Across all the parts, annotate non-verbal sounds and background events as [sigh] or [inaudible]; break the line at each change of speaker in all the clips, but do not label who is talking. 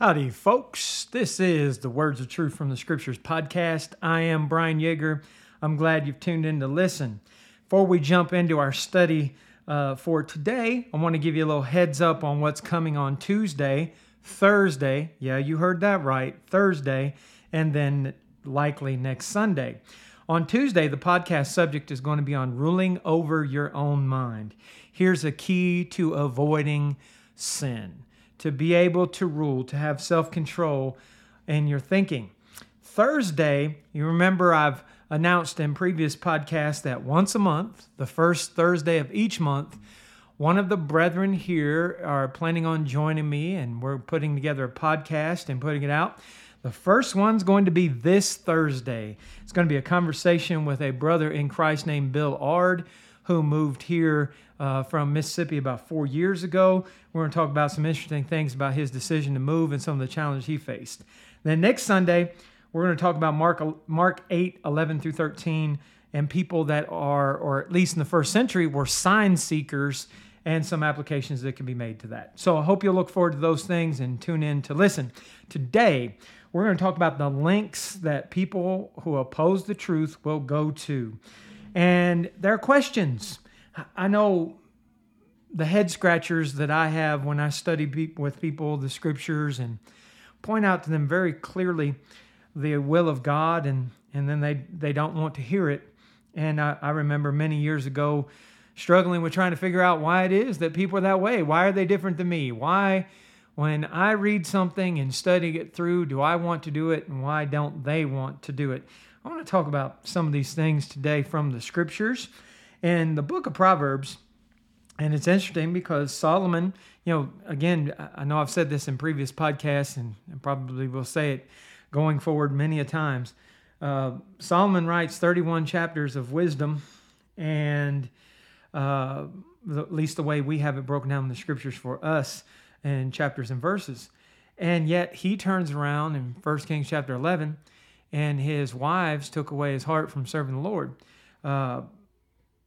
Howdy, folks. This is the Words of Truth from the Scriptures podcast. I am Brian Yeager. I'm glad you've tuned in to listen. Before we jump into our study uh, for today, I want to give you a little heads up on what's coming on Tuesday, Thursday. Yeah, you heard that right, Thursday, and then likely next Sunday. On Tuesday, the podcast subject is going to be on ruling over your own mind. Here's a key to avoiding sin to be able to rule, to have self control in your thinking. Thursday, you remember I've announced in previous podcasts that once a month, the first Thursday of each month, one of the brethren here are planning on joining me, and we're putting together a podcast and putting it out. The first one's going to be this Thursday. It's going to be a conversation with a brother in Christ named Bill Ard, who moved here uh, from Mississippi about four years ago. We're going to talk about some interesting things about his decision to move and some of the challenges he faced. Then next Sunday, we're going to talk about Mark, Mark 8, 11 through 13, and people that are, or at least in the first century, were sign seekers and some applications that can be made to that. So I hope you'll look forward to those things and tune in to listen. Today, we're going to talk about the links that people who oppose the truth will go to. And there are questions. I know the head scratchers that I have when I study with people the scriptures and point out to them very clearly the will of God, and, and then they, they don't want to hear it. And I, I remember many years ago struggling with trying to figure out why it is that people are that way. Why are they different than me? Why, when I read something and study it through, do I want to do it, and why don't they want to do it? I want to talk about some of these things today from the scriptures. and the book of Proverbs, and it's interesting because Solomon, you know, again, I know I've said this in previous podcasts and, probably will say it going forward many a times. Uh, Solomon writes 31 chapters of wisdom, and uh, at least the way we have it broken down in the scriptures for us in chapters and verses. And yet he turns around in 1 Kings chapter 11, and his wives took away his heart from serving the Lord. Uh,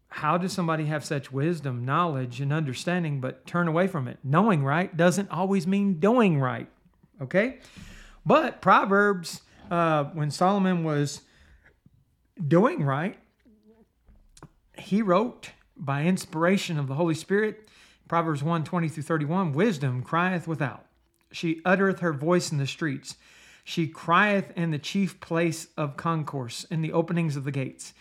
how does somebody have such wisdom, knowledge, and understanding but turn away from it? Knowing right doesn't always mean doing right. Okay? But Proverbs, uh, when Solomon was doing right, he wrote by inspiration of the Holy Spirit, Proverbs 1 20 through 31, wisdom crieth without. She uttereth her voice in the streets. She crieth in the chief place of concourse, in the openings of the gates.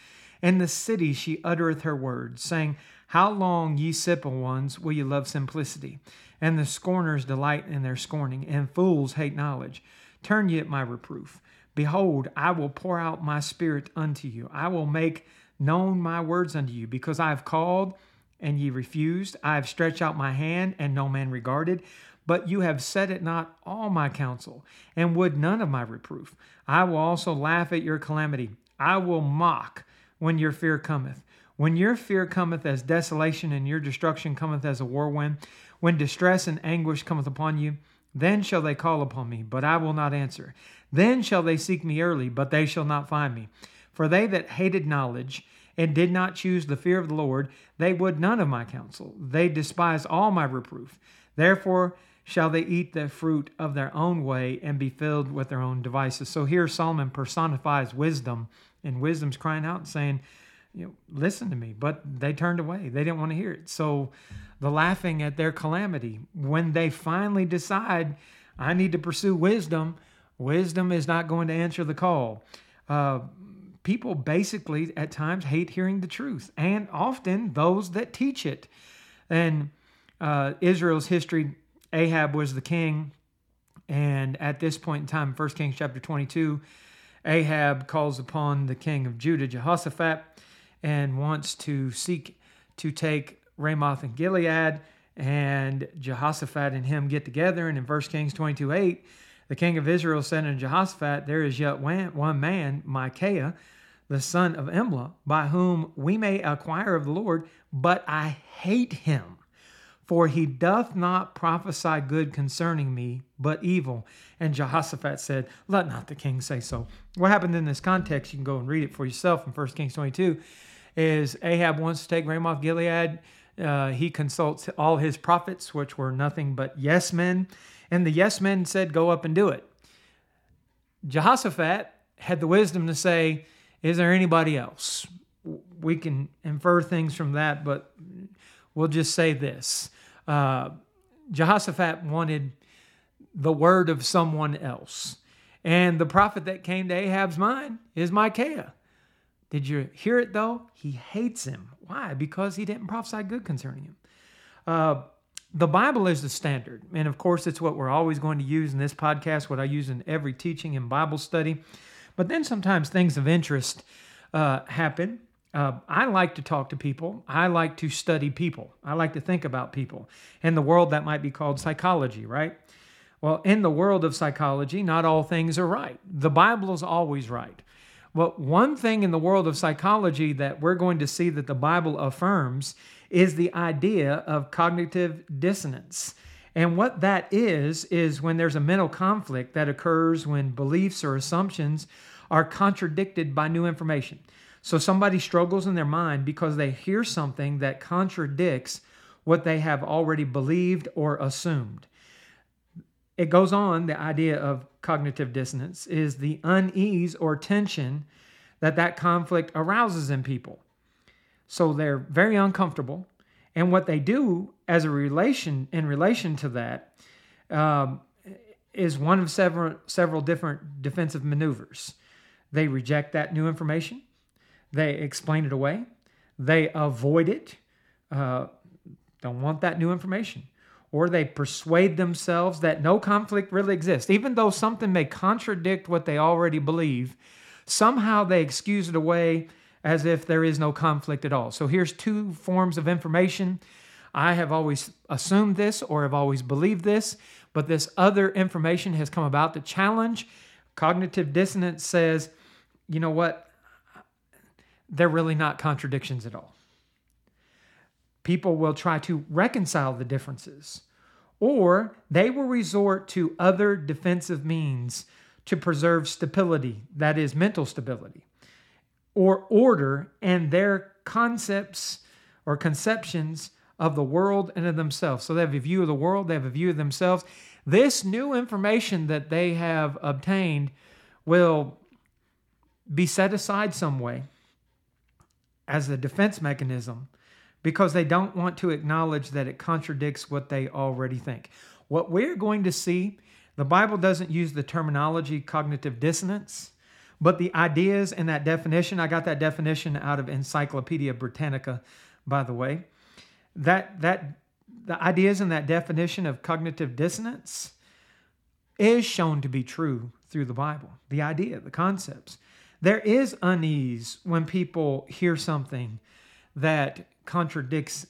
In the city she uttereth her words, saying, How long, ye simple ones, will ye love simplicity? And the scorners delight in their scorning, and fools hate knowledge. Turn ye at my reproof. Behold, I will pour out my spirit unto you. I will make known my words unto you, because I have called, and ye refused. I have stretched out my hand, and no man regarded. But you have set it not all my counsel, and would none of my reproof. I will also laugh at your calamity. I will mock when your fear cometh. When your fear cometh as desolation and your destruction cometh as a whirlwind, when distress and anguish cometh upon you, then shall they call upon me, but I will not answer. Then shall they seek me early, but they shall not find me. For they that hated knowledge and did not choose the fear of the Lord, they would none of my counsel. They despise all my reproof. Therefore shall they eat the fruit of their own way and be filled with their own devices. So here Solomon personifies wisdom and wisdom's crying out and saying, you know, listen to me. But they turned away. They didn't want to hear it. So the laughing at their calamity, when they finally decide, I need to pursue wisdom, wisdom is not going to answer the call. Uh, people basically at times hate hearing the truth, and often those that teach it. And uh, Israel's history, Ahab was the king. And at this point in time, 1 Kings chapter 22, Ahab calls upon the king of Judah, Jehoshaphat, and wants to seek to take Ramoth and Gilead. And Jehoshaphat and him get together. And in 1 Kings 22 8, the king of Israel said unto Jehoshaphat, There is yet one man, Micaiah, the son of Imlah, by whom we may acquire of the Lord, but I hate him for he doth not prophesy good concerning me, but evil. And Jehoshaphat said, Let not the king say so. What happened in this context, you can go and read it for yourself in 1 Kings 22, is Ahab wants to take Ramoth Gilead. Uh, he consults all his prophets, which were nothing but yes men. And the yes men said, Go up and do it. Jehoshaphat had the wisdom to say, Is there anybody else? We can infer things from that, but we'll just say this. Uh, Jehoshaphat wanted the word of someone else. And the prophet that came to Ahab's mind is Micaiah. Did you hear it though? He hates him. Why? Because he didn't prophesy good concerning him. Uh, the Bible is the standard. And of course, it's what we're always going to use in this podcast, what I use in every teaching and Bible study. But then sometimes things of interest uh, happen. Uh, I like to talk to people. I like to study people. I like to think about people. In the world, that might be called psychology, right? Well, in the world of psychology, not all things are right. The Bible is always right. But one thing in the world of psychology that we're going to see that the Bible affirms is the idea of cognitive dissonance. And what that is, is when there's a mental conflict that occurs when beliefs or assumptions are contradicted by new information. So somebody struggles in their mind because they hear something that contradicts what they have already believed or assumed. It goes on, the idea of cognitive dissonance is the unease or tension that that conflict arouses in people. So they're very uncomfortable. And what they do as a relation in relation to that um, is one of several several different defensive maneuvers. They reject that new information. They explain it away. They avoid it. Uh, don't want that new information. Or they persuade themselves that no conflict really exists. Even though something may contradict what they already believe, somehow they excuse it away as if there is no conflict at all. So here's two forms of information. I have always assumed this or have always believed this, but this other information has come about to challenge. Cognitive dissonance says, you know what? They're really not contradictions at all. People will try to reconcile the differences, or they will resort to other defensive means to preserve stability, that is, mental stability or order and their concepts or conceptions of the world and of themselves. So they have a view of the world, they have a view of themselves. This new information that they have obtained will be set aside some way as a defense mechanism because they don't want to acknowledge that it contradicts what they already think. What we're going to see, the Bible doesn't use the terminology cognitive dissonance. But the ideas in that definition, I got that definition out of Encyclopedia Britannica, by the way. That that the ideas in that definition of cognitive dissonance is shown to be true through the Bible. The idea, the concepts. There is unease when people hear something that contradicts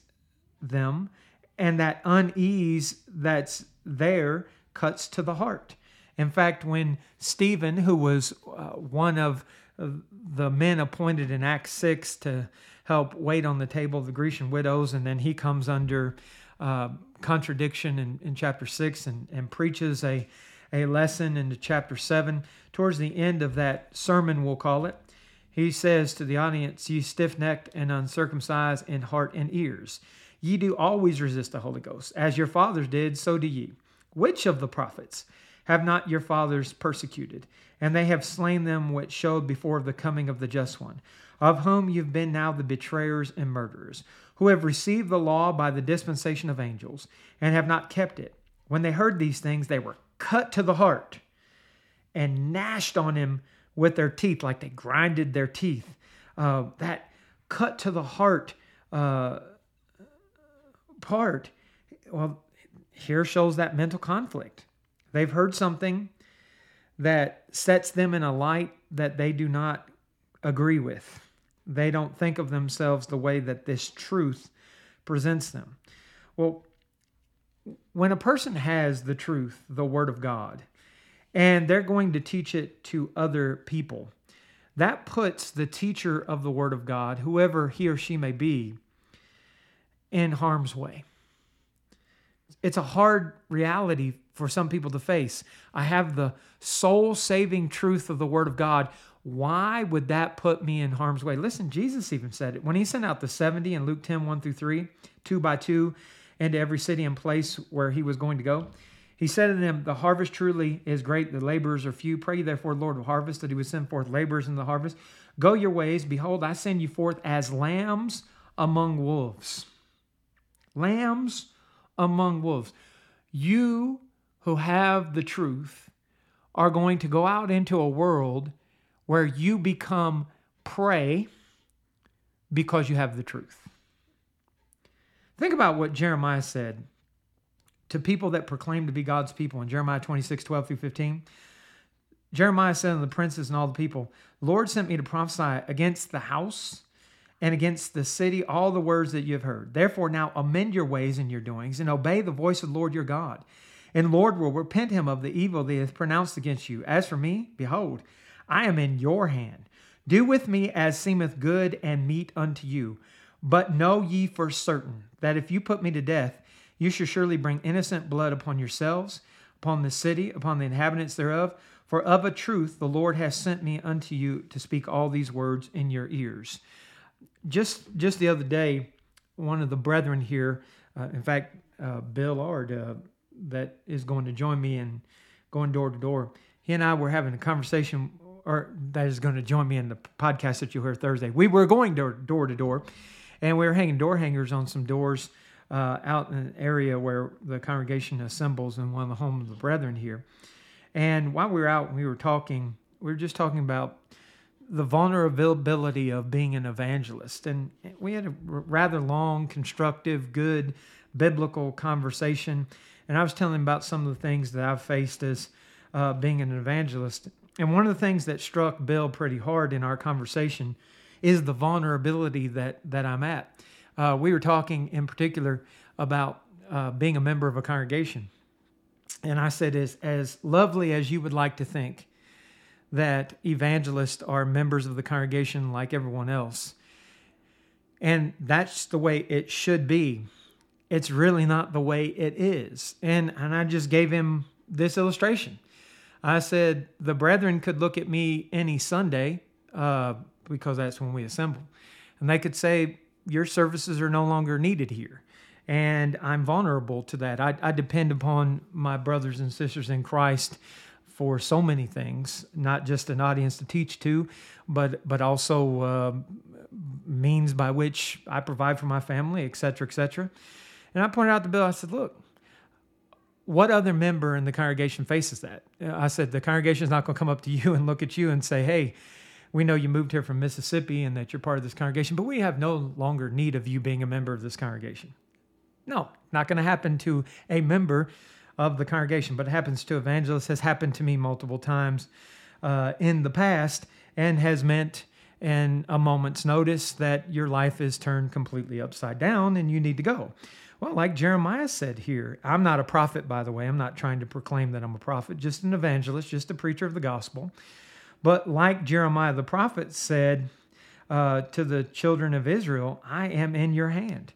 them, and that unease that's there cuts to the heart. In fact, when Stephen, who was uh, one of uh, the men appointed in Acts 6 to help wait on the table of the Grecian widows, and then he comes under uh, contradiction in, in chapter 6 and, and preaches a, a lesson into chapter 7. Towards the end of that sermon, we'll call it, he says to the audience, Ye stiff necked and uncircumcised in heart and ears, ye do always resist the Holy Ghost. As your fathers did, so do ye. Which of the prophets? have not your fathers persecuted? And they have slain them which showed before the coming of the just one, of whom you've been now the betrayers and murderers, who have received the law by the dispensation of angels, and have not kept it. When they heard these things, they were cut to the heart and gnashed on him with their teeth, like they grinded their teeth. Uh, that cut to the heart uh, part, well, here shows that mental conflict. They've heard something that sets them in a light that they do not agree with. They don't think of themselves the way that this truth presents them. Well, when a person has the truth, the Word of God, and they're going to teach it to other people, that puts the teacher of the Word of God, whoever he or she may be, in harm's way. It's a hard reality for some people to face. I have the soul saving truth of the Word of God. Why would that put me in harm's way? Listen, Jesus even said it. When he sent out the 70 in Luke 10 1 through 3, two by two, into every city and place where he was going to go, He said to them, The harvest truly is great, the laborers are few. Pray therefore, Lord of harvest, that he would send forth laborers in the harvest. Go your ways. Behold, I send you forth as lambs among wolves. Lambs among wolves. You who have the truth are going to go out into a world where you become prey because you have the truth. Think about what Jeremiah said to people that proclaim to be God's people in Jeremiah 26, 12 through 15. Jeremiah said to the princes and all the people, Lord sent me to prophesy against the house and against the city all the words that you have heard. Therefore, now amend your ways and your doings and obey the voice of the Lord your God. And Lord will repent him of the evil that he pronounced against you. As for me, behold, I am in your hand. Do with me as seemeth good and meet unto you. But know ye for certain that if you put me to death, you shall surely bring innocent blood upon yourselves, upon the city, upon the inhabitants thereof. For of a truth the Lord has sent me unto you to speak all these words in your ears. Just just the other day, one of the brethren here, uh, in fact, uh, Bill Ard, uh, that is going to join me in going door to door. He and I were having a conversation, or that is going to join me in the podcast that you'll hear Thursday. We were going door, door to door, and we were hanging door hangers on some doors uh, out in an area where the congregation assembles in one of the homes of the brethren here. And while we were out, we were talking, we were just talking about the vulnerability of being an evangelist. And we had a rather long, constructive, good biblical conversation. And I was telling him about some of the things that I've faced as uh, being an evangelist. And one of the things that struck Bill pretty hard in our conversation is the vulnerability that, that I'm at. Uh, we were talking in particular about uh, being a member of a congregation. And I said, as, as lovely as you would like to think that evangelists are members of the congregation like everyone else, and that's the way it should be, it's really not the way it is. And, and I just gave him this illustration. I said, the brethren could look at me any Sunday, uh, because that's when we assemble, and they could say, Your services are no longer needed here and I'm vulnerable to that. I, I depend upon my brothers and sisters in Christ for so many things, not just an audience to teach to, but but also uh, means by which I provide for my family, et cetera, et cetera. And I pointed out to Bill. I said, "Look, what other member in the congregation faces that?" I said, "The congregation is not going to come up to you and look at you and say, "Hey." We know you moved here from Mississippi and that you're part of this congregation, but we have no longer need of you being a member of this congregation. No, not going to happen to a member of the congregation, but it happens to evangelists, has happened to me multiple times uh, in the past, and has meant in a moment's notice that your life is turned completely upside down and you need to go. Well, like Jeremiah said here, I'm not a prophet, by the way. I'm not trying to proclaim that I'm a prophet, just an evangelist, just a preacher of the gospel. But like Jeremiah the prophet said uh, to the children of Israel, I am in your hand.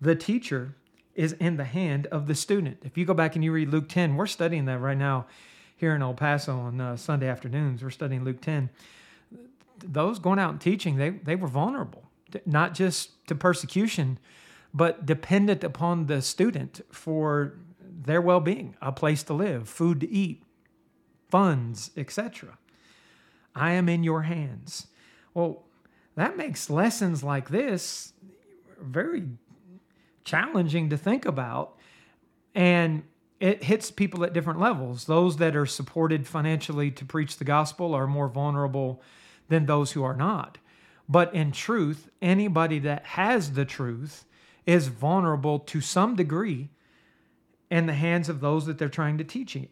The teacher is in the hand of the student. If you go back and you read Luke 10, we're studying that right now here in El Paso on uh, Sunday afternoons. We're studying Luke 10. Those going out and teaching, they, they were vulnerable, not just to persecution, but dependent upon the student for their well being, a place to live, food to eat, funds, etc. I am in your hands. Well, that makes lessons like this very challenging to think about. And it hits people at different levels. Those that are supported financially to preach the gospel are more vulnerable than those who are not. But in truth, anybody that has the truth is vulnerable to some degree in the hands of those that they're trying to teach it.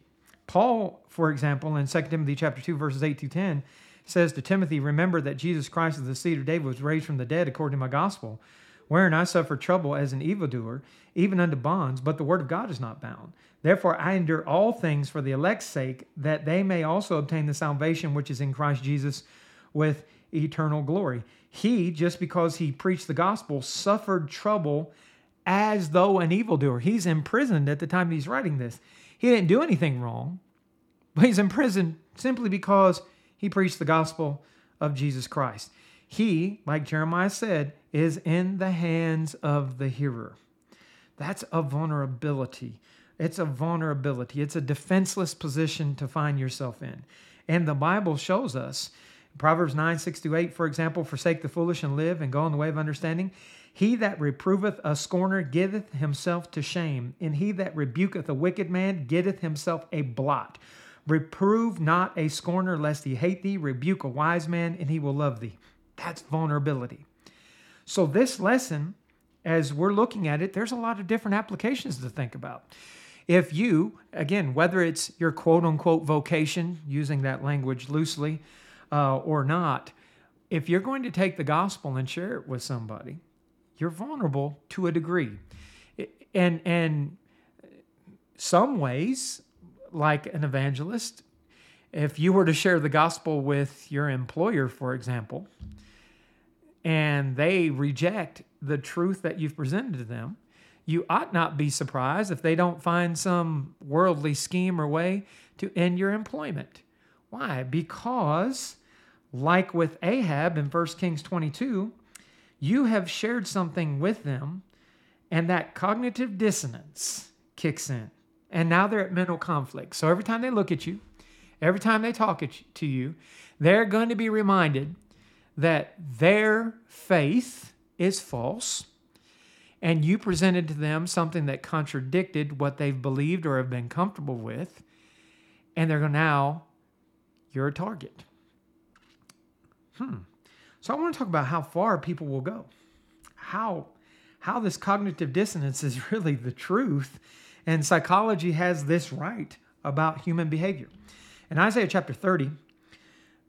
Paul, for example, in 2 Timothy chapter 2, verses 8 to 10, says to Timothy, Remember that Jesus Christ of the seed of David was raised from the dead according to my gospel wherein I suffer trouble as an evildoer, even unto bonds, but the word of God is not bound. Therefore I endure all things for the elect's sake, that they may also obtain the salvation which is in Christ Jesus with eternal glory. He, just because he preached the gospel, suffered trouble as though an evildoer. He's imprisoned at the time he's writing this. He didn't do anything wrong, but he's in prison simply because he preached the gospel of Jesus Christ. He, like Jeremiah said, is in the hands of the hearer. That's a vulnerability. It's a vulnerability. It's a defenseless position to find yourself in. And the Bible shows us, Proverbs 9, 6 to 8, for example, forsake the foolish and live and go in the way of understanding. He that reproveth a scorner giveth himself to shame, and he that rebuketh a wicked man getteth himself a blot. Reprove not a scorner lest he hate thee, rebuke a wise man, and he will love thee. That's vulnerability. So, this lesson, as we're looking at it, there's a lot of different applications to think about. If you, again, whether it's your quote unquote vocation, using that language loosely, uh, or not, if you're going to take the gospel and share it with somebody, you're vulnerable to a degree. And, and some ways, like an evangelist, if you were to share the gospel with your employer, for example, and they reject the truth that you've presented to them, you ought not be surprised if they don't find some worldly scheme or way to end your employment. Why? Because, like with Ahab in 1 Kings 22, you have shared something with them, and that cognitive dissonance kicks in. And now they're at mental conflict. So every time they look at you, every time they talk to you, they're going to be reminded that their faith is false and you presented to them something that contradicted what they've believed or have been comfortable with, and they're going now, you're a target. Hmm. So I want to talk about how far people will go. How how this cognitive dissonance is [laughs] really the truth and psychology has this right about human behavior. In Isaiah chapter 30,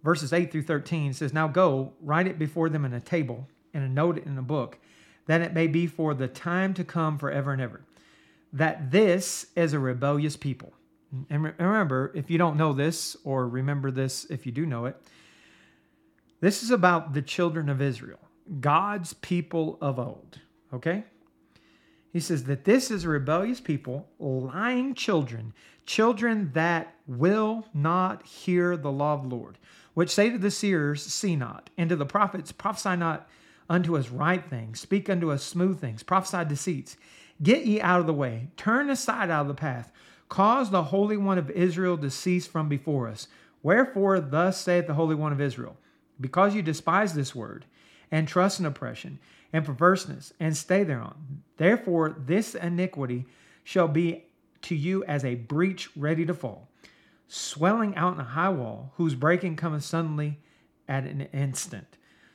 verses 8 through 13 says, "Now go, write it before them in a table and a note it in a book, that it may be for the time to come forever and ever. That this is a rebellious people." And remember, if you don't know this or remember this if you do know it, this is about the children of Israel, God's people of old. Okay? He says that this is a rebellious people, lying children, children that will not hear the law of the Lord, which say to the seers, See not, and to the prophets, prophesy not unto us right things, speak unto us smooth things, prophesy deceits. Get ye out of the way, turn aside out of the path, cause the Holy One of Israel to cease from before us. Wherefore, thus saith the Holy One of Israel because you despise this word and trust in oppression and perverseness and stay thereon. Therefore, this iniquity shall be to you as a breach ready to fall, swelling out in a high wall, whose breaking cometh suddenly at an instant.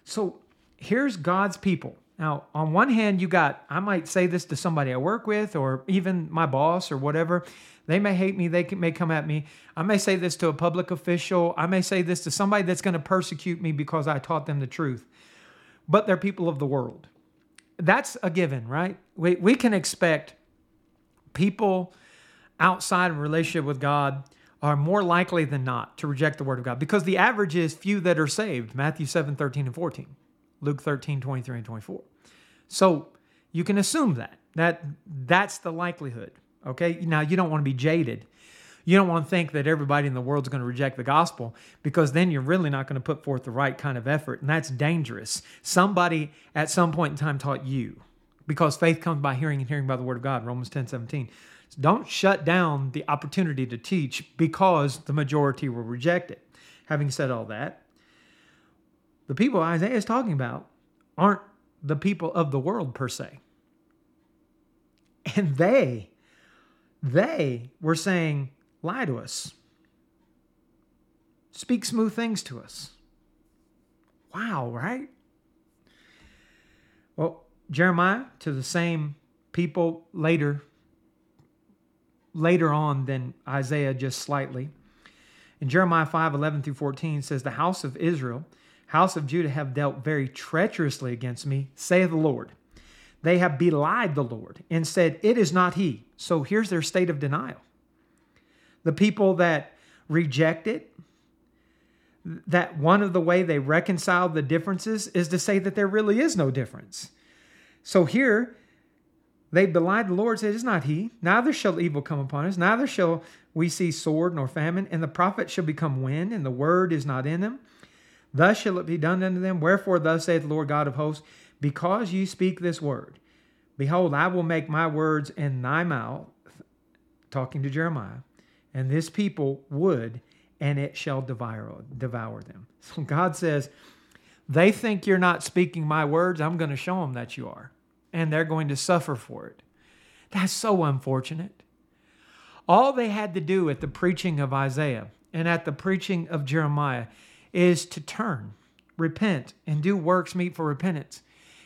So here's God's people. Now, on one hand, you got, I might say this to somebody I work with or even my boss or whatever. They may hate me. They may come at me. I may say this to a public official. I may say this to somebody that's going to persecute me because I taught them the truth. But they're people of the world. That's a given, right? We, we can expect people outside of relationship with God are more likely than not to reject the word of God because the average is few that are saved. Matthew 7, 13 and 14, Luke 13, 23 and 24. So you can assume that. That that's the likelihood. Okay. Now, you don't want to be jaded. You don't want to think that everybody in the world is going to reject the gospel because then you're really not going to put forth the right kind of effort. And that's dangerous. Somebody at some point in time taught you because faith comes by hearing and hearing by the word of God, Romans 10 17. So don't shut down the opportunity to teach because the majority will reject it. Having said all that, the people Isaiah is talking about aren't the people of the world per se. And they they were saying, lie to us, speak smooth things to us. Wow, right? Well, Jeremiah to the same people later later on than Isaiah just slightly. In Jeremiah 5 11 through 14 says, The house of Israel, house of Judah, have dealt very treacherously against me, saith the Lord. They have belied the Lord and said, It is not He. So here's their state of denial. The people that reject it, that one of the way they reconcile the differences is to say that there really is no difference. So here, they belied the Lord, said, It's not He. Neither shall evil come upon us, neither shall we see sword nor famine, and the prophet shall become wind, and the word is not in them. Thus shall it be done unto them. Wherefore, thus saith the Lord God of hosts, because you speak this word. Behold, I will make my words in thy mouth talking to Jeremiah, and this people would, and it shall devour, devour them. [laughs] So God says, they think you're not speaking my words. I'm going to show them that you are, and they're going to suffer for it. That's so unfortunate. All they had to do at the preaching of Isaiah and at the preaching of Jeremiah is to turn, repent, and do works meet for repentance.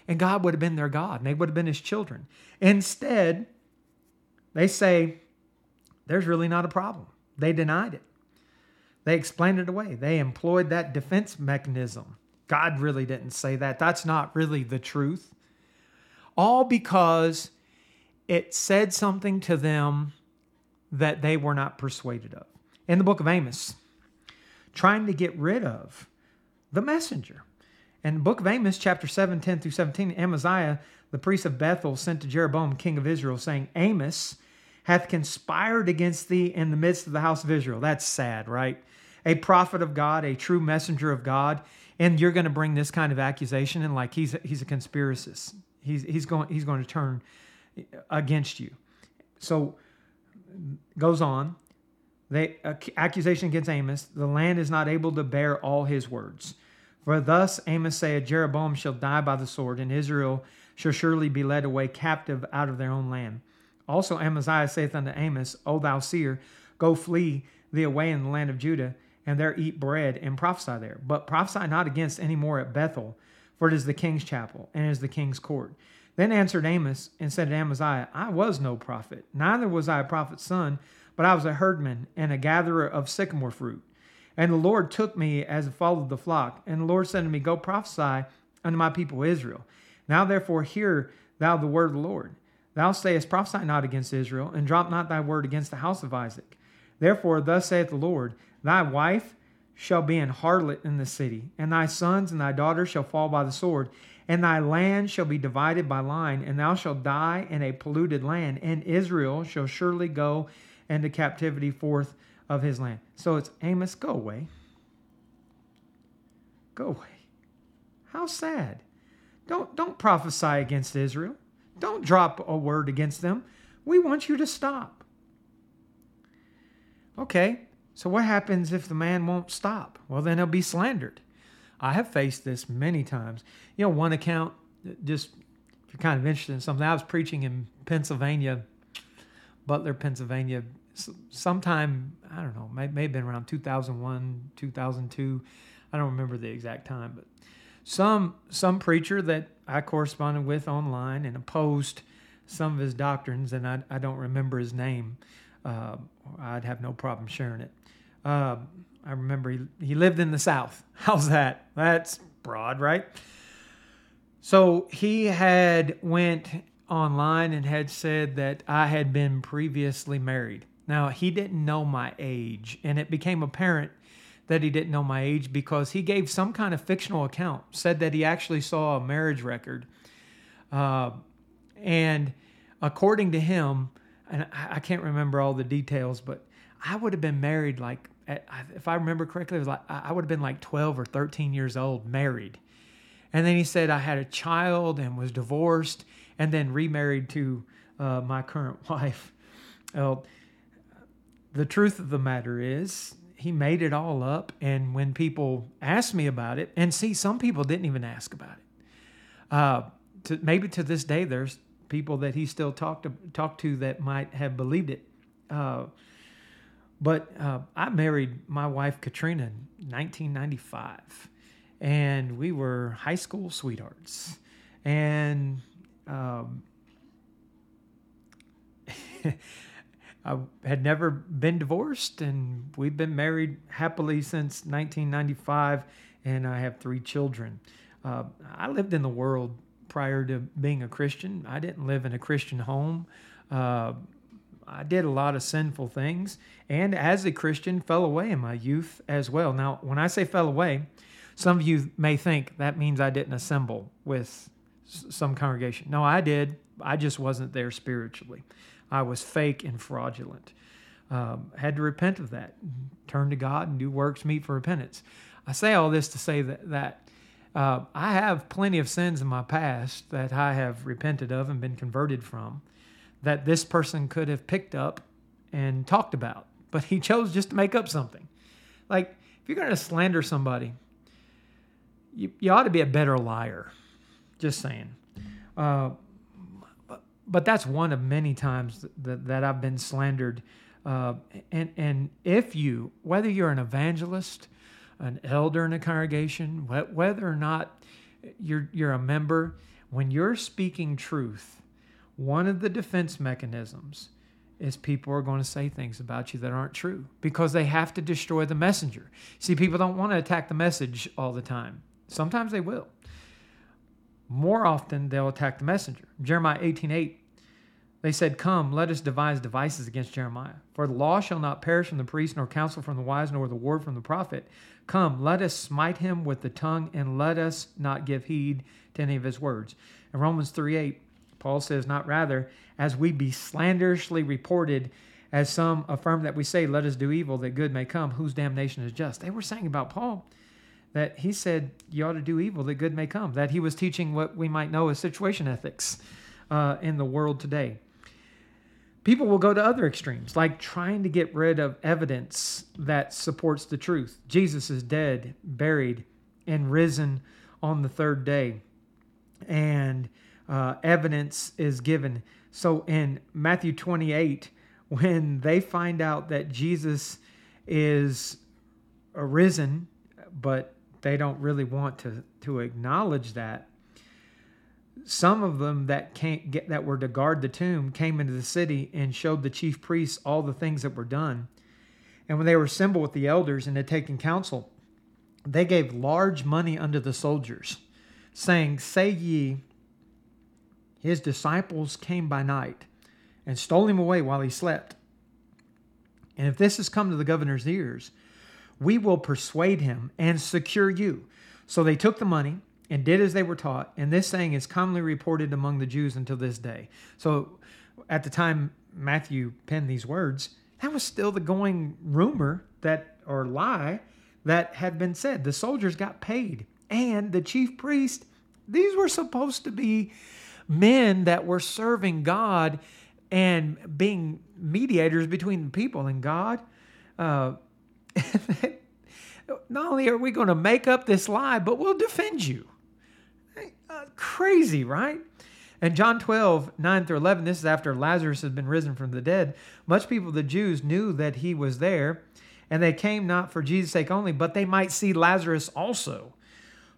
And God would have been their God, and they would have been his children. Instead, they say, there's really not a problem. They denied it. They explained it away. They employed that defense mechanism. God really didn't say that. That's not really the truth. All because it said something to them that they were not persuaded of. In the book of Amos, trying to get rid of the messenger. The book of Amos, chapter 7, 10 through 17, Amaziah, the priest of Bethel, sent to Jeroboam, king of Israel, saying, Amos hath conspired against thee in the midst of the house of Israel. That's sad, right? A prophet of God, a true messenger of God, and you're going to bring this kind of accusation and like he's he's a conspiracist. He's he's going he's going to turn against you. So goes on. The uh, accusation against Amos, the land is not able to bear all his words. For thus Amos saith, Jeroboam shall die by the sword, and Israel shall surely be led away captive out of their own land. Also Amaziah saith unto Amos, O thou seer, go flee thee away in the land of Judah, and there eat bread and prophesy there. But prophesy not against any more at Bethel, for it is the king's chapel, and is the king's court. Then answered Amos and said to Amaziah, I was no prophet, neither was I a prophet's son, but I was a herdman and a gatherer of sycamore fruit. And the Lord took me as a I followed the flock. And the Lord said to me, Go prophesy unto my people Israel. Now therefore hear thou the word of the Lord. Thou sayest, Prophesy not against Israel, and drop not thy word against the house of Isaac. Therefore, thus saith the Lord, Thy wife shall be an harlot in the city, and thy sons and thy daughters shall fall by the sword, and thy land shall be divided by line, and thou shalt die in a polluted land, and Israel shall surely go into captivity forth of his land. So it's Amos, go away. Go away. How sad. Don't, don't prophesy against Israel. Don't drop a word against them. We want you to stop. Okay, so what happens if the man won't stop? Well, then he'll be slandered. I have faced this many times. You know, one account, just if you're kind of interested in something, I was preaching in Pennsylvania, Butler, Pennsylvania, sometime, I don't know, may, may have been around 2001, 2002. I don't remember the exact time, but some some preacher that I corresponded with online and opposed some of his doctrines, and I, I don't remember his name. Uh, I'd have no problem sharing it. Uh, I remember he, he lived in the South. [laughs] How's that? That's broad, right? So he had went online and had said that I had been previously married. Now, he didn't know my age, and it became apparent that he didn't know my age because he gave some kind of fictional account, said that he actually saw a marriage record. Uh, and according to him, and I can't remember all the details, but I would have been married like if I remember correctly, it was like I would have been like 12 or 13 years old, married. And then he said I had a child and was divorced and then remarried to uh, my current [laughs] wife. The truth of the matter is, he made it all up. And when people asked me about it, and see, some people didn't even ask about it. Uh, to, maybe to this day, there's people that he still talked to, talked to that might have believed it. Uh, but uh, I married my wife Katrina in 1995, and we were high school sweethearts. And um, [laughs] I had never been divorced, and we've been married happily since 1995, and I have three children. Uh, I lived in the world prior to being a Christian. I didn't live in a Christian home. Uh, I did a lot of sinful things, and as a Christian, fell away in my youth as well. Now, when I say fell away, some of you may think that means I didn't assemble with some congregation. No, I did. I just wasn't there spiritually. I was fake and fraudulent. Um, had to repent of that, turn to God, and do works meet for repentance. I say all this to say that that uh, I have plenty of sins in my past that I have repented of and been converted from that this person could have picked up and talked about, but he chose just to make up something. Like, if you're going to slander somebody, you, you ought to be a better liar. Just saying. Uh, but that's one of many times that, that I've been slandered. Uh, and, and if you, whether you're an evangelist, an elder in a congregation, whether or not you're, you're a member, when you're speaking truth, one of the defense mechanisms is people are going to say things about you that aren't true because they have to destroy the messenger. See, people don't want to attack the message all the time. Sometimes they will. More often, they'll attack the messenger. Jeremiah 18 8, they said, Come, let us devise devices against Jeremiah. For the law shall not perish from the priest, nor counsel from the wise, nor the word from the prophet. Come, let us smite him with the tongue, and let us not give heed to any of his words. In Romans 3 8, Paul says, Not rather, as we be slanderously reported, as some affirm that we say, Let us do evil that good may come, whose damnation is just. They were saying about Paul that he said, You ought to do evil that good may come, that he was teaching what we might know as situation ethics uh, in the world today. People will go to other extremes, like trying to get rid of evidence that supports the truth. Jesus is dead, buried, and risen on the third day. And uh, evidence is given. So in Matthew 28, [laughs] when they find out that Jesus is arisen, but they don't really want to, to acknowledge that, some of them that can't get that were to guard the tomb came into the city and showed the chief priests all the things that were done. And when they were assembled with the elders and had taken counsel, they gave large money unto the soldiers, saying, Say ye, his disciples came by night and stole him away while he slept. And if this has come to the governor's ears, we will persuade him and secure you. So they took the money and did as they were taught. And this saying is commonly reported among the Jews until this day. So at the time Matthew penned these words, that was still the going rumor that, or lie, that had been said. The soldiers got paid. And the chief priest, these were supposed to be men that were serving God and being mediators between the people and God. Uh, [laughs] not only are we going to make up this lie, but we'll defend you. Crazy, right? And John 12, 9 through 11, this is after Lazarus had been risen from the dead. Much people, the Jews, knew that he was there, and they came not for Jesus' sake only, but they might see Lazarus also,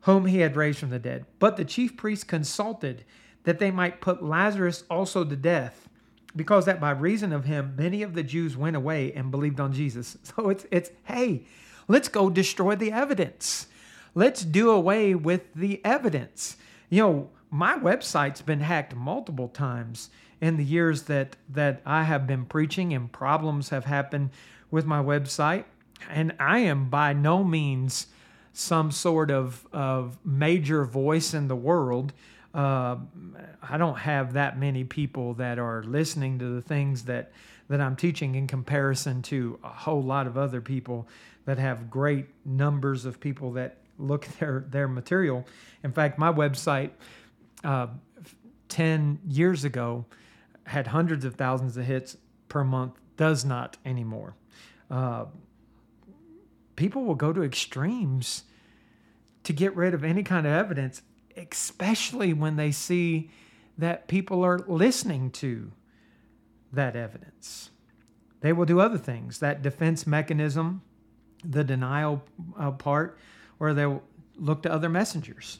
whom he had raised from the dead. But the chief priests consulted that they might put Lazarus also to death, because that by reason of him, many of the Jews went away and believed on Jesus. [laughs] So it's, it's hey, let's go destroy the evidence. Let's do away with the evidence. You know, my website's been hacked multiple times in the years that that I have been preaching and problems have happened with my website. And I am by no means some sort of of major voice in the world. Uh, I don't have that many people that are listening to the things that that I'm teaching in comparison to a whole lot of other people that have great numbers of people that look their their material. In fact, my website uh, ten years ago had hundreds of thousands of hits per month. Does not anymore. Uh, people will go to extremes to get rid of any kind of evidence especially when they see that people are listening to that evidence. They will do other things. That defense mechanism, the denial uh, part, where they'll look to other messengers.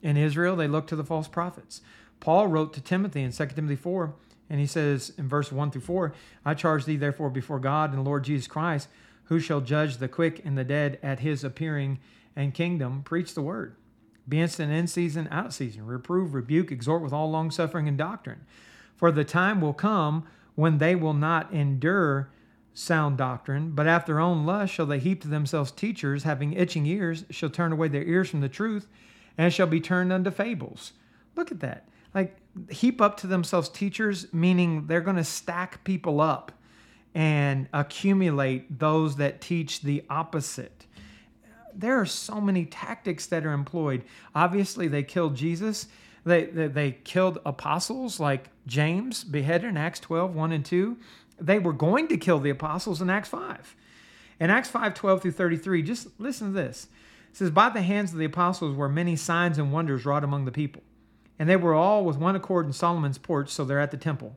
In Israel, they look to the false prophets. Paul wrote to Timothy in 2 Timothy 4, and he says in verse 1 through 4 I charge thee therefore before God and the Lord Jesus Christ, who shall judge the quick and the dead at his appearing and kingdom, preach the word. Be instant in season, out of season. Reprove, rebuke, exhort with all longsuffering and doctrine. For the time will come when they will not endure sound doctrine, but after own lust shall they heap to themselves teachers, having itching ears, shall turn away their ears from the truth, and shall be turned unto fables. Look at that. Like, heap up to themselves teachers, meaning they're going to stack people up and accumulate those that teach the opposite there are so many tactics that are employed. Obviously, they killed Jesus. They, they, they killed apostles like James, beheaded in Acts 12, 1 and 2. They were going to kill the apostles in Acts 5. In Acts 5 12 through 33, just listen to this. It says, By the hands of the apostles were many signs and wonders wrought among the people. And they were all with one accord in Solomon's porch, so they're at the temple.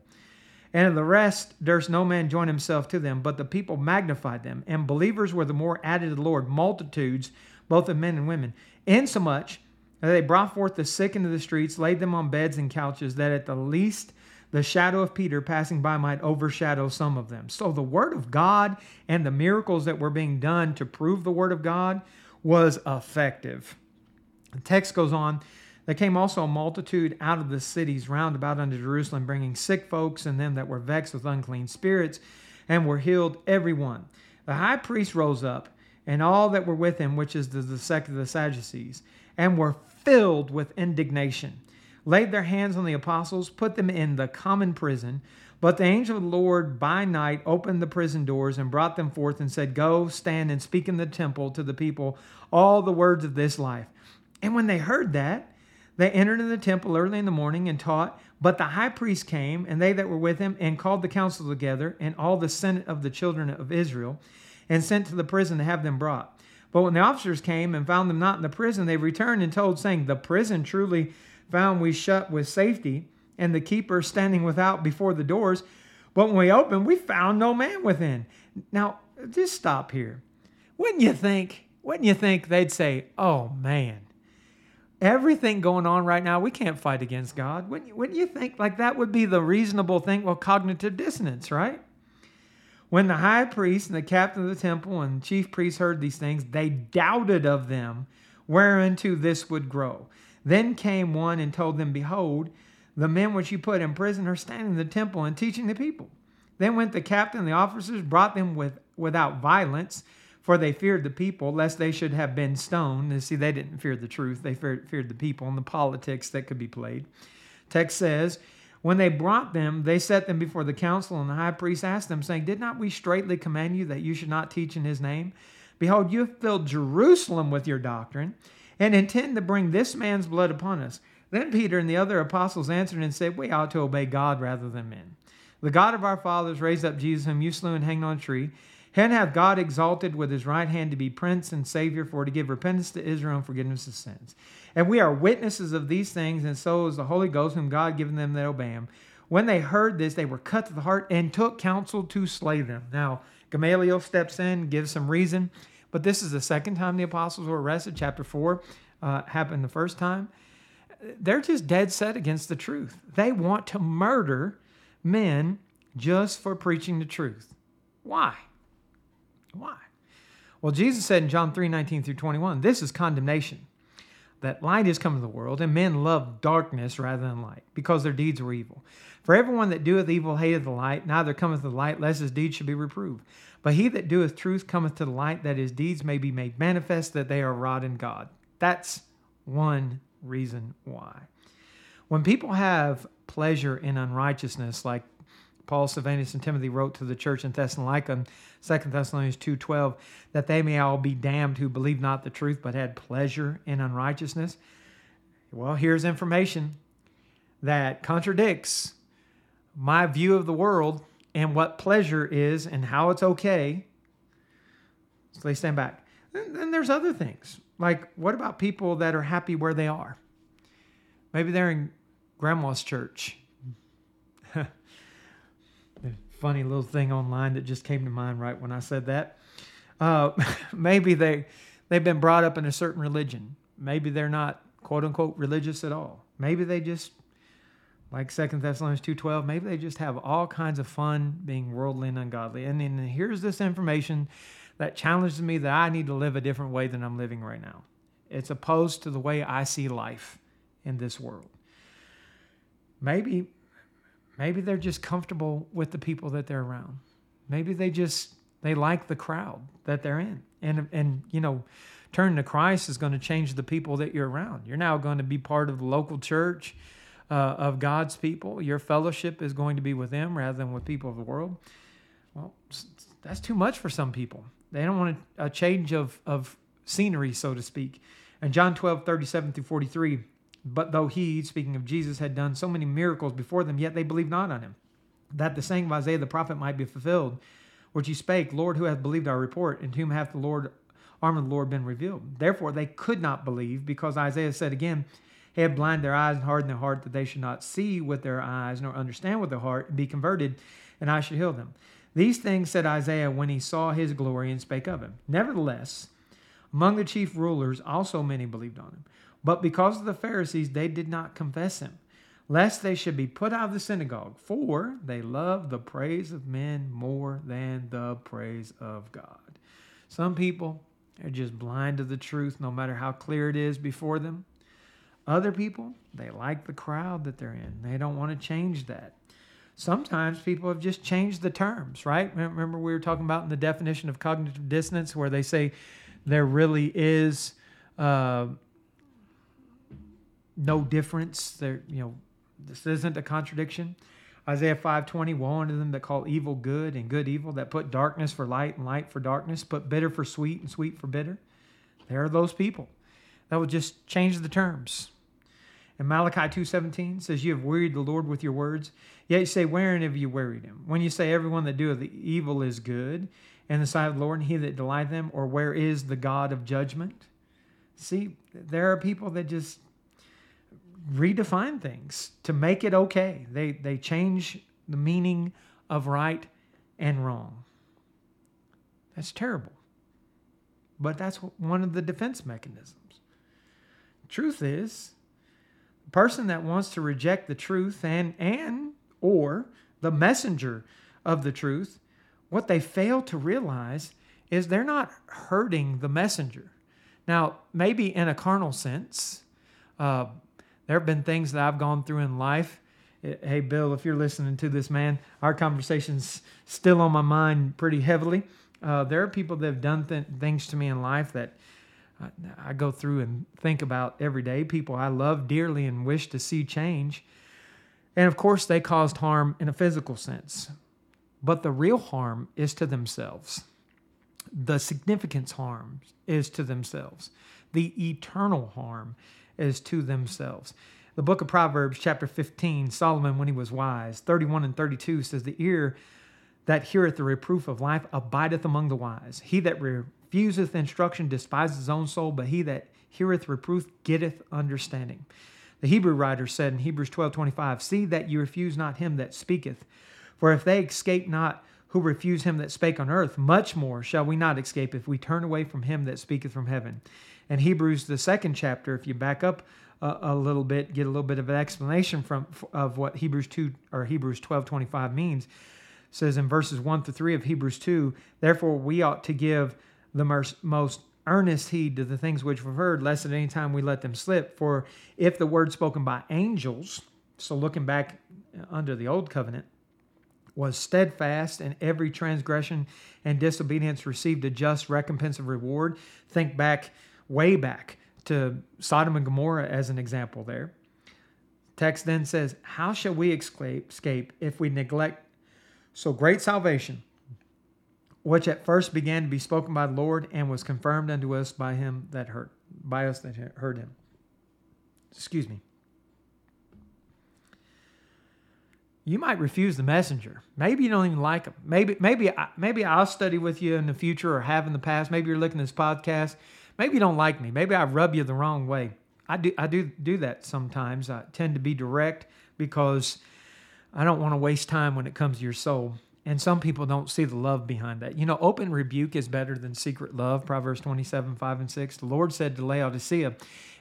And of the rest durst no man join himself to them, but the people magnified them. And believers were the more added to the Lord, multitudes, both of men and women, insomuch that they brought forth the sick into the streets, laid them on beds and couches, that at the least the shadow of Peter passing by might overshadow some of them. So the word of God and the miracles that were being done to prove the word of God was effective. The text goes on. There came also a multitude out of the cities round about unto Jerusalem, bringing sick folks and them that were vexed with unclean spirits, and were healed every one. The high priest rose up, and all that were with him, which is the, sect of the Sadducees, and were filled with indignation, laid their hands on the apostles, put them in the common prison. But the angel of the Lord by night opened the prison doors and brought them forth and said, Go, stand and speak in the temple to the people all the words of this life. And when they heard that, they entered into the temple early in the morning and taught. But the high priest came, and they that were with him, and called the council together, and all the senate of the children of Israel, and sent to the prison to have them brought. But when the officers came and found them not in the prison, they returned and told, saying, The prison truly found we shut with safety, and the keeper standing without before the doors. But when we opened, we found no man within. Now, just stop here. Wouldn't you think? Wouldn't you think they'd say, "Oh man, everything going on right now, we can't fight against God. Wouldn't you, wouldn't you think like that would be the reasonable thing? Well, cognitive dissonance, right? When the high priest and the captain of the temple and chief priests heard these things, they doubted of them whereunto this would grow. Then came one and told them, Behold, the men which you put in prison are standing in the temple and teaching the people. Then went the captain and the officers, brought them with, without violence for they feared the people, lest they should have been stoned. And see, they didn't fear the truth, they feared, feared the people and the politics that could be played. Text says, When they brought them, they set them before the council, and the high priest asked them, saying, Did not we straightly command you that you should not teach in his name? Behold, you have filled Jerusalem with your doctrine, and intend to bring this man's blood upon us. Then Peter and the other apostles answered and said, We ought to obey God rather than men. The God of our fathers raised up Jesus, whom you slew and hanged on a tree. Him hath God exalted with his right hand to be prince and savior for to give repentance to Israel and forgiveness of sins. And we are witnesses of these things, and so is the Holy Ghost, whom God given them that obey him. When they heard this, they were cut to the heart and took counsel to slay them. Now, Gamaliel steps in, gives some reason, but this is the second time the apostles were arrested. Chapter 4 uh, happened the first time. They're just dead set against the truth. They want to murder men just for preaching the truth. Why? Why? Well, Jesus said in John 3 19 through 21, this is condemnation. That light is come to the world, and men love darkness rather than light, because their deeds were evil. For everyone that doeth evil hateth the light, neither cometh to the light, lest his deeds should be reproved. But he that doeth truth cometh to the light, that his deeds may be made manifest, that they are wrought in God. That's one reason why. When people have pleasure in unrighteousness, like Paul, Silvanus, and Timothy wrote to the church in Thessalonica, 2 Thessalonians 2.12, that they may all be damned who believe not the truth, but had pleasure in unrighteousness. Well, here's information that contradicts my view of the world and what pleasure is and how it's okay. So they stand back. Then there's other things. Like, what about people that are happy where they are? Maybe they're in grandma's church funny little thing online that just came to mind right when I said that. Uh, [laughs] maybe they they've been brought up in a certain religion. Maybe they're not quote unquote religious at all. Maybe they just like Second Thessalonians two twelve. Maybe they just have all kinds of fun being worldly and ungodly. And then here's this information that challenges me that I need to live a different way than I'm living right now. It's opposed to the way I see life in this world. Maybe Maybe they're just comfortable with the people that they're around. Maybe they just they like the crowd that they're in. And and you know, turning to Christ is going to change the people that you're around. You're now going to be part of the local church uh, of God's people. Your fellowship is going to be with them rather than with people of the world. Well, that's too much for some people. They don't want a change of, of scenery, so to speak. And John 12, 37 through 43, but though he, speaking of Jesus, had done so many miracles before them, yet they believed not on him. that the saying of Isaiah the prophet might be fulfilled, which he spake, Lord, who hath believed our report, and to whom hath the Lord arm of the Lord been revealed? Therefore they could not believe, because Isaiah said again, He had blinded their eyes and hardened their heart, that they should not see with their eyes, nor understand with their heart, and be converted, and I should heal them. These things said Isaiah when he saw his glory and spake of him. Nevertheless, among the chief rulers also many believed on him. But because of the Pharisees, they did not confess him lest they should be put out of the synagogue, for they love the praise of men more than the praise of God. Some people are just blind to the truth, no matter how clear it is before them. Other people, they like the crowd that they're in. They don't want to change that. Sometimes people have just changed the terms, right? Remember, we were talking about in the definition of cognitive dissonance, where they say there really is uh, no difference. There, you know, this isn't a contradiction. Isaiah 5:20, woe unto them that call evil good and good evil, that put darkness for light and light for darkness, put bitter for sweet and sweet for bitter. There are those people that will just change the terms. And Malachi 2.17 says, You have wearied the Lord with your words. Yet you say, Wherein have you wearied him? When you say, Everyone that doeth evil is good, in the sight of the Lord, and he that delight them, or where is the God of judgment? See, there are people that just redefine things to make it okay. They they change the meaning of right and wrong. That's terrible. But that's one of the defense mechanisms. Truth is, the person that wants to reject the truth and and or the messenger of the truth, what they fail to realize is they're not hurting the messenger. Now, maybe in a carnal sense, uh, there have been things that I've gone through in life. Eh, hey, Bill, if you're listening to this, man, our conversation's still on my mind pretty heavily. Uh, there are people that have done th- things to me in life that I, I go through and think about every day. People I love dearly and wish to see change. And of course, they caused harm in a physical sense. But the real harm is to themselves. The significance harm is to themselves. The eternal harm is to themselves. The book of Proverbs, chapter 15, Solomon, when he was wise, 31 and 32 says, The ear that heareth the reproof of life abideth among the wise. He that refuseth instruction despises his own soul, but he that heareth reproof getteth understanding. The Hebrew writer said in Hebrews 12 25, See that you refuse not him that speaketh. For if they escape not who refuse him that spake on earth, much more shall we not escape if we turn away from him that speaketh from heaven. And Hebrews, the second chapter, if you back up a, a, little bit, get a little bit of an explanation from of what Hebrews 2 or Hebrews 12 25 means, says in verses 1 to 3 of Hebrews 2, therefore we ought to give the most earnest heed to the things which we've heard, lest at any time we let them slip. For if the word spoken by angels, so looking back under the old covenant, was steadfast, and every transgression and disobedience received a just recompense of reward. Think back way back to Sodom and Gomorrah as an example there. Text then says, How shall we escape if we neglect so great salvation, which at first began to be spoken by the Lord and was confirmed unto us by him that heard by us that heard him? Excuse me. You might refuse the messenger. Maybe you don't even like him. Maybe, maybe, maybe I'll study with you in the future or have in the past. Maybe you're looking at this podcast maybe you don't like me. Maybe I rub you the wrong way. I do I do do that sometimes. I tend to be direct because I don't want to waste time when it comes to your soul. And some people don't see the love behind that. You know, open rebuke is better than secret love. Proverbs 27, 5 and 6. The Lord said to Laodicea,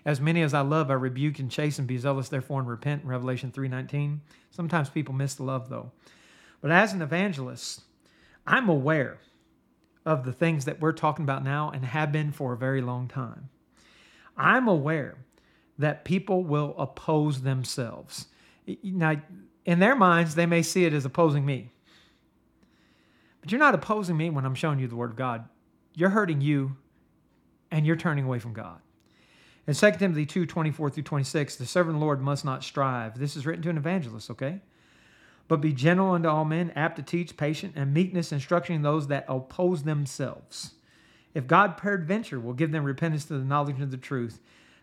As many as I love, I rebuke and chasten. Be zealous, therefore, and repent. Revelation 3, 19. Sometimes people miss the love, though. But as an evangelist, I'm aware of the things that we're talking about now and have been for a very long time. I'm aware that people will oppose themselves. Now, in their minds, they may see it as opposing me. But you're not opposing me when I'm showing you the Word of God. You're hurting you and you're turning away from God. In 2 Timothy 2 24 through 26, the servant of the Lord must not strive. This is written to an evangelist, okay? But be gentle unto all men, apt to teach, patient, and meekness, instructing those that oppose themselves. If God peradventure will give them repentance to the knowledge of the truth,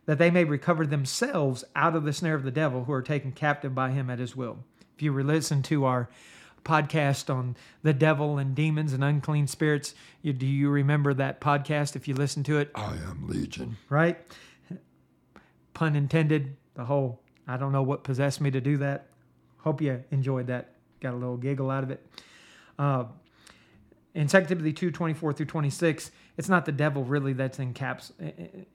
that they may recover themselves out of the snare of the devil who are taken captive by him at his will. If you listen to our podcast on the devil and demons and unclean spirits. You, do you remember that podcast if you listen to it?
I am Legion.
Right? Pun intended. The whole, I don't know what possessed me to do that. Hope you enjoyed that. Got a little giggle out of it. Uh, in 2 Timothy 2 24 through 26, it's not the devil really that's encaps-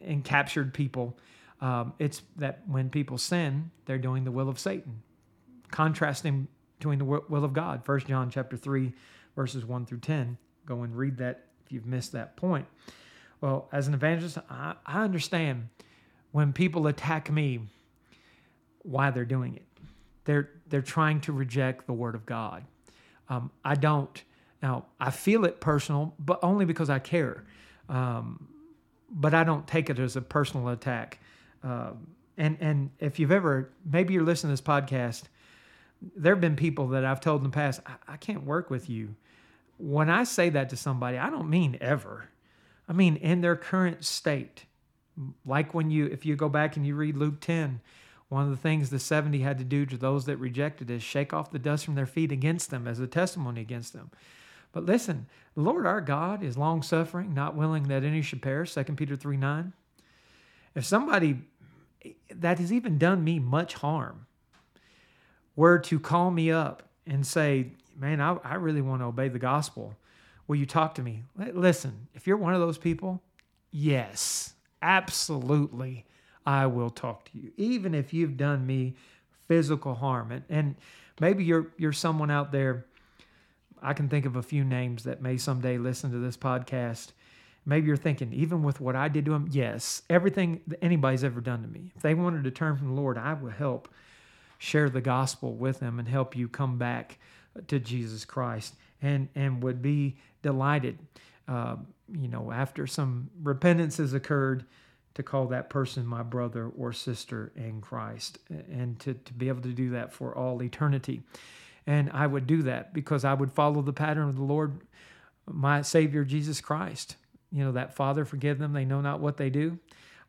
encaptured people. Um, it's that when people sin, they're doing the will of Satan, contrasting between the will of God. First John chapter 3, verses 1 through 10. Go and read that if you've missed that point. Well, as an evangelist, I, I understand when people attack me why they're doing it. They're they're trying to reject the word of God. Um, I don't. Now I feel it personal, but only because I care. Um, but I don't take it as a personal attack. Um, and and if you've ever maybe you're listening to this podcast, there have been people that I've told in the past, I, I can't work with you. When I say that to somebody, I don't mean ever. I mean in their current state. Like when you, if you go back and you read Luke 10, one of the things the 70 had to do to those that rejected is shake off the dust from their feet against them as a testimony against them. But listen, the Lord our God is long suffering, not willing that any should perish, 2 Peter 3 9. If somebody that has even done me much harm were to call me up and say, Man, I, I really want to obey the gospel, will you talk to me? Listen, if you're one of those people, yes, absolutely, I will talk to you, even if you've done me physical harm. And, and maybe you're you're someone out there. I can think of a few names that may someday listen to this podcast. Maybe you're thinking, even with what I did to them, yes, everything that anybody's ever done to me. If they wanted to turn from the Lord, I will help share the gospel with them and help you come back to Jesus Christ and and would be delighted uh, you know after some repentance has occurred to call that person my brother or sister in Christ and to, to be able to do that for all eternity. And I would do that because I would follow the pattern of the Lord, my Savior Jesus Christ. You know, that Father, forgive them, they know not what they do.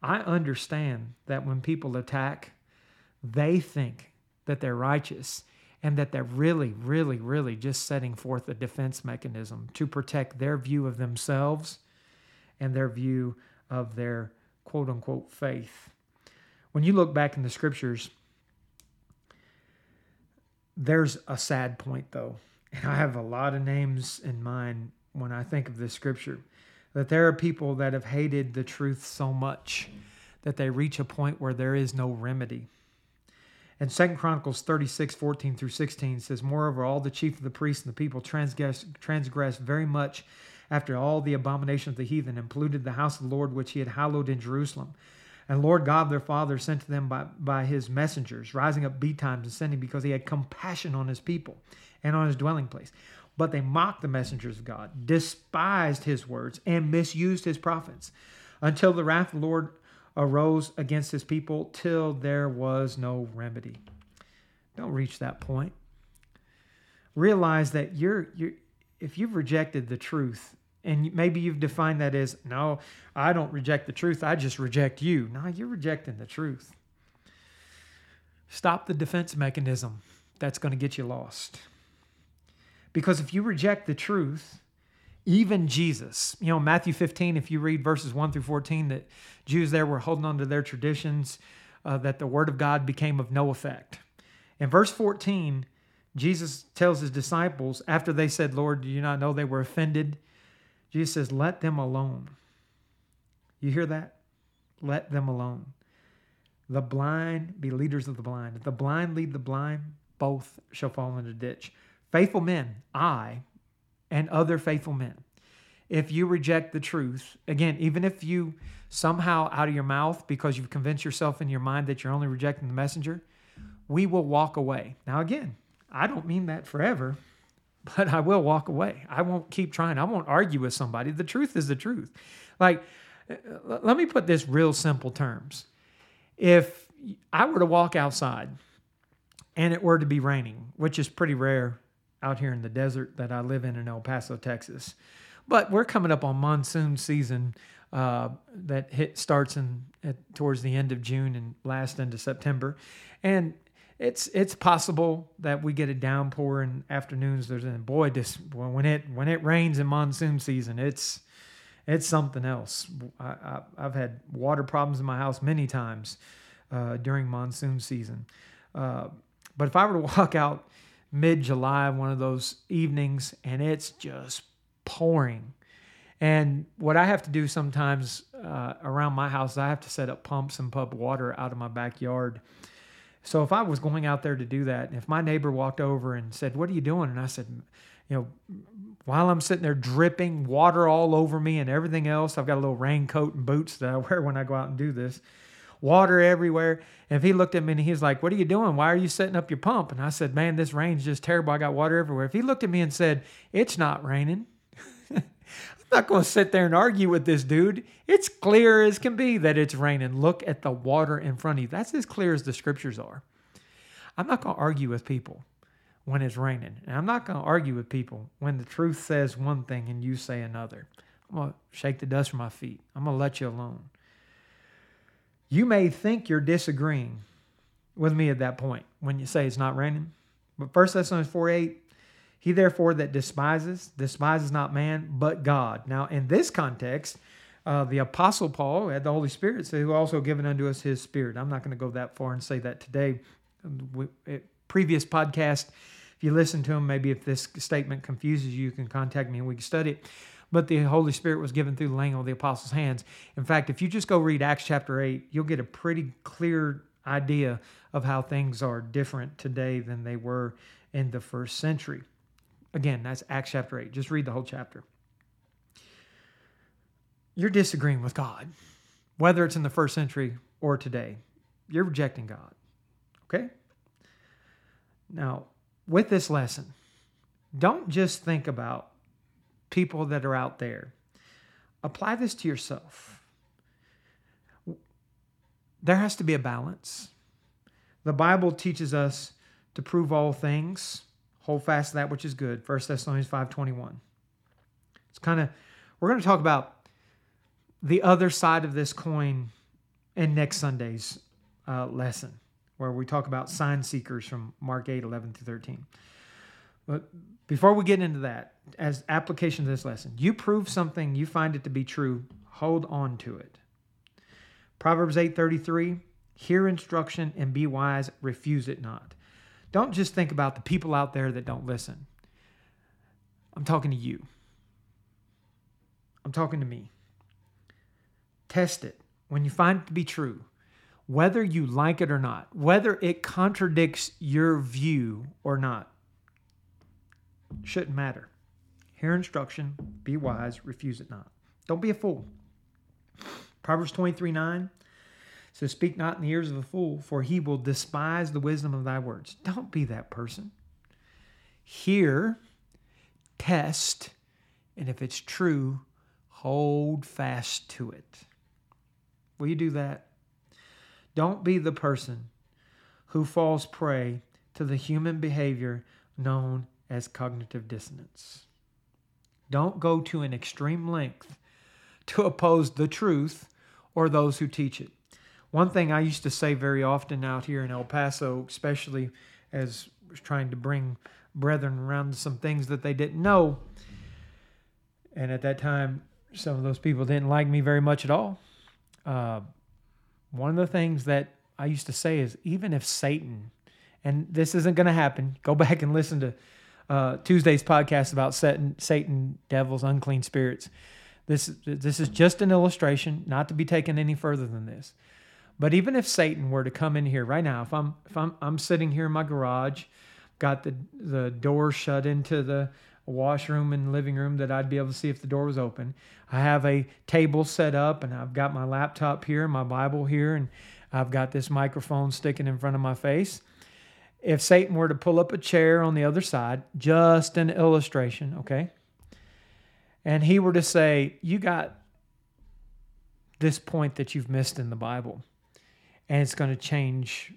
I understand that when people attack, they think that they're righteous and that they're really, really, really just setting forth a defense mechanism to protect their view of themselves and their view of their quote unquote faith. When you look back in the scriptures, there's a sad point though. And I have a lot of names in mind when I think of this scripture that there are people that have hated the truth so much that they reach a point where there is no remedy. And Second Chronicles 36, 14 through 16 says, Moreover, all the chief of the priests and the people transgressed, transgressed very much after all the abomination of the heathen, and polluted the house of the Lord which he had hallowed in Jerusalem. And Lord God their Father sent to them by, by his messengers, rising up betimes and sending because he had compassion on his people and on his dwelling place. But they mocked the messengers of God, despised his words, and misused his prophets, until the wrath of the Lord arose against his people till there was no remedy. Don't reach that point. Realize that you're, you're if you've rejected the truth, and maybe you've defined that as no, I don't reject the truth, I just reject you. No, you're rejecting the truth. Stop the defense mechanism that's going to get you lost. Because if you reject the truth, even Jesus, you know, Matthew 15, if you read verses 1 through 14, that Jews there were holding on to their traditions, uh, that the word of God became of no effect. In verse 14, Jesus tells his disciples, after they said, Lord, do you not know they were offended? Jesus says, Let them alone. You hear that? Let them alone. The blind be leaders of the blind. If the blind lead the blind, both shall fall in a ditch. Faithful men, I and other faithful men. If you reject the truth, again, even if you somehow out of your mouth, because you've convinced yourself in your mind that you're only rejecting the messenger, we will walk away. Now, again, I don't mean that forever, but I will walk away. I won't keep trying. I won't argue with somebody. The truth is the truth. Like, let me put this real simple terms. If I were to walk outside and it were to be raining, which is pretty rare out here in the desert that I live in in El Paso, Texas. But we're coming up on monsoon season uh, that hit starts in at, towards the end of June and lasts into September, and it's it's possible that we get a downpour in afternoons. There's and boy, this when it when it rains in monsoon season, it's it's something else. I, have had water problems in my house many times uh, during monsoon season. Uh, but if I were to [laughs] walk out mid July, one of those evenings, and it's just pouring, and what I have to do sometimes uh, around my house, I have to set up pumps and pump water out of my backyard. So if I was going out there to do that, and if my neighbor walked over and said, "What are you doing?" and I said, "You know, while I'm sitting there dripping water all over me and everything else, I've got a little raincoat and boots that I wear when I go out and do this." Water everywhere. And if he looked at me and he's like, What are you doing? Why are you setting up your pump? And I said, Man, this rain's just terrible. I got water everywhere. If he looked at me and said, It's not raining, [laughs] I'm not going to sit there and argue with this dude. It's clear as can be that it's raining. Look at the water in front of you. That's as clear as the scriptures are. I'm not going to argue with people when it's raining. And I'm not going to argue with people when the truth says one thing and you say another. I'm going to shake the dust from my feet. I'm going to let you alone. You may think you're disagreeing with me at that point when you say it's not raining. But 1 Thessalonians 4 8 he therefore that despises, despises not man, but God. Now, in this context, uh, the Apostle Paul had the Holy Spirit, so who also given unto us his Spirit. I'm not going to go that far and say that today. We, previous podcast, if you listen to them, maybe if this statement confuses you, you can contact me and we can study it. But the Holy Spirit was given through the laying of the apostles' hands. In fact, if you just go read Acts chapter 8, you'll get a pretty clear idea of how things are different today than they were in the first century. Again, that's Acts chapter 8. Just read the whole chapter. You're disagreeing with God, whether it's in the first century or today. You're rejecting God. Okay? Now, with this lesson, don't just think about people that are out there. Apply this to yourself. There has to be a balance. The Bible teaches us to prove all things hold fast that which is good 1 thessalonians 5.21 it's kind of we're going to talk about the other side of this coin in next sunday's uh, lesson where we talk about sign seekers from mark 8 11 through 13 but before we get into that as application to this lesson you prove something you find it to be true hold on to it proverbs 8.33 hear instruction and be wise refuse it not don't just think about the people out there that don't listen. I'm talking to you. I'm talking to me. Test it. When you find it to be true, whether you like it or not, whether it contradicts your view or not, shouldn't matter. Hear instruction, be wise, refuse it not. Don't be a fool. Proverbs 23 9 says, speak not in the ears of a fool, for he will despise the wisdom of thy words. Don't be that person. Hear, test, and if it's true, hold fast to it. Will you do that? Don't be the person who falls prey to the human behavior known as cognitive dissonance. Don't go to an extreme length to oppose the truth or those who teach it. One thing I used to say very often out here in El Paso, especially as trying to bring brethren around to some things that they didn't know, and at that time, some of those people didn't like me very much at all. Uh, one of the things that I used to say is even if Satan, and this isn't going to happen, go [laughs] back and listen to uh, Tuesday's podcast about Satan, Satan, devils, unclean spirits. This this is just an illustration, not to be taken any further than this. But even if Satan were to come in here right now, if I'm if I'm I'm sitting here in my garage, got the the door shut into the washroom and living room that I'd be able to see if the door was open. I have a table set up and I've got my laptop here, my Bible here, and I've got this microphone sticking in front of my face. If Satan were to pull up a chair on the other side, just an illustration, okay? And he were to say, You got this point that you've missed in the Bible and it's going to change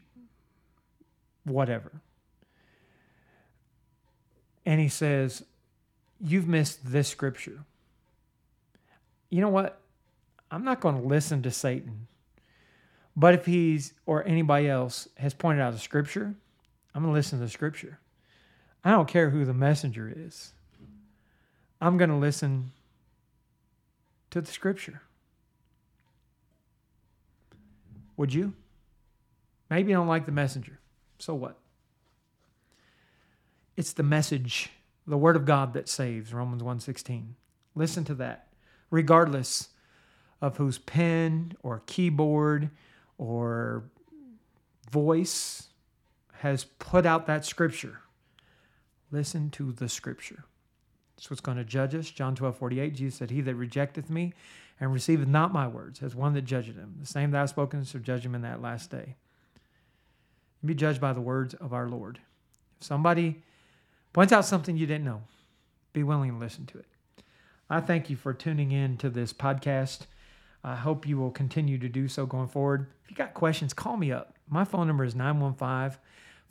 whatever. And he says, You've missed this scripture. You know what? I'm not going to listen to Satan. But if he's or anybody else has pointed out a scripture I'm going to listen to the scripture. I don't care who the messenger is. I'm going to listen to the scripture. Would you? Maybe you don't like the messenger. So what? It's the message, the word of God that saves, Romans 1:16. Listen to that. Regardless of whose pen or keyboard or voice has put out that scripture. Listen to the scripture. That's what's going to judge us. John 12, 48, Jesus said, He that rejecteth me and receiveth not my words has one that judgeth him. The same that I spoken shall judge him in that last day. Be judged by the words of our Lord. If somebody points out something you didn't know, be willing to listen to it. I thank you for tuning in to this podcast. I hope you will continue to do so going forward. If you got questions, call me up. My phone number is 915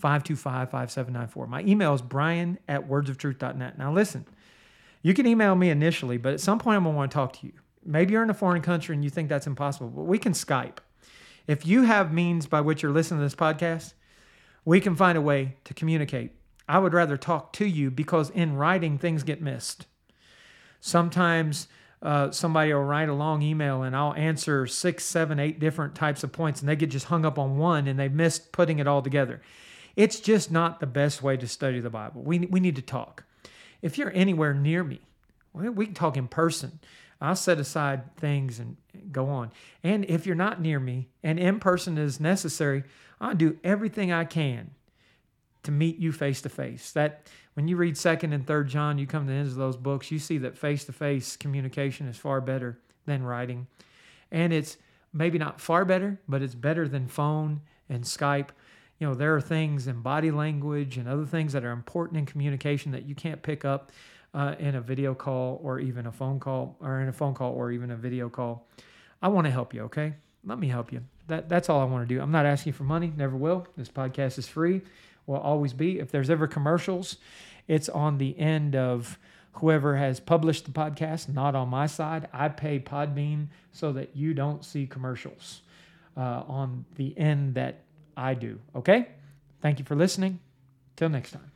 525 5794. My email is brian at wordsoftruth.net. Now, listen, you can email me initially, but at some point I'm going to want to talk to you. Maybe you're in a foreign country and you think that's impossible, but we can Skype. If you have means by which you're listening to this podcast, we can find a way to communicate. I would rather talk to you because in writing, things get missed. Sometimes uh, somebody will write a long email and I'll answer six, seven, eight different types of points and they get just hung up on one and they missed putting it all together. It's just not the best way to study the Bible. We, we need to talk. If you're anywhere near me, we can talk in person. I'll set aside things and go on. And if you're not near me and in person is necessary, I'll do everything I can to meet you face to face. That when you read second and third John, you come to the ends of those books, you see that face to face communication is far better than writing. And it's maybe not far better, but it's better than phone and Skype. You know, there are things in body language and other things that are important in communication that you can't pick up uh, in a video call or even a phone call or in a phone call or even a video call. I want to help you, okay? Let me help you. That, that's all I want to do. I'm not asking for money, never will. This podcast is free, will always be. If there's ever commercials, it's on the end of whoever has published the podcast, not on my side. I pay Podbean so that you don't see commercials uh, on the end that I do. Okay? Thank you for listening. Till next time.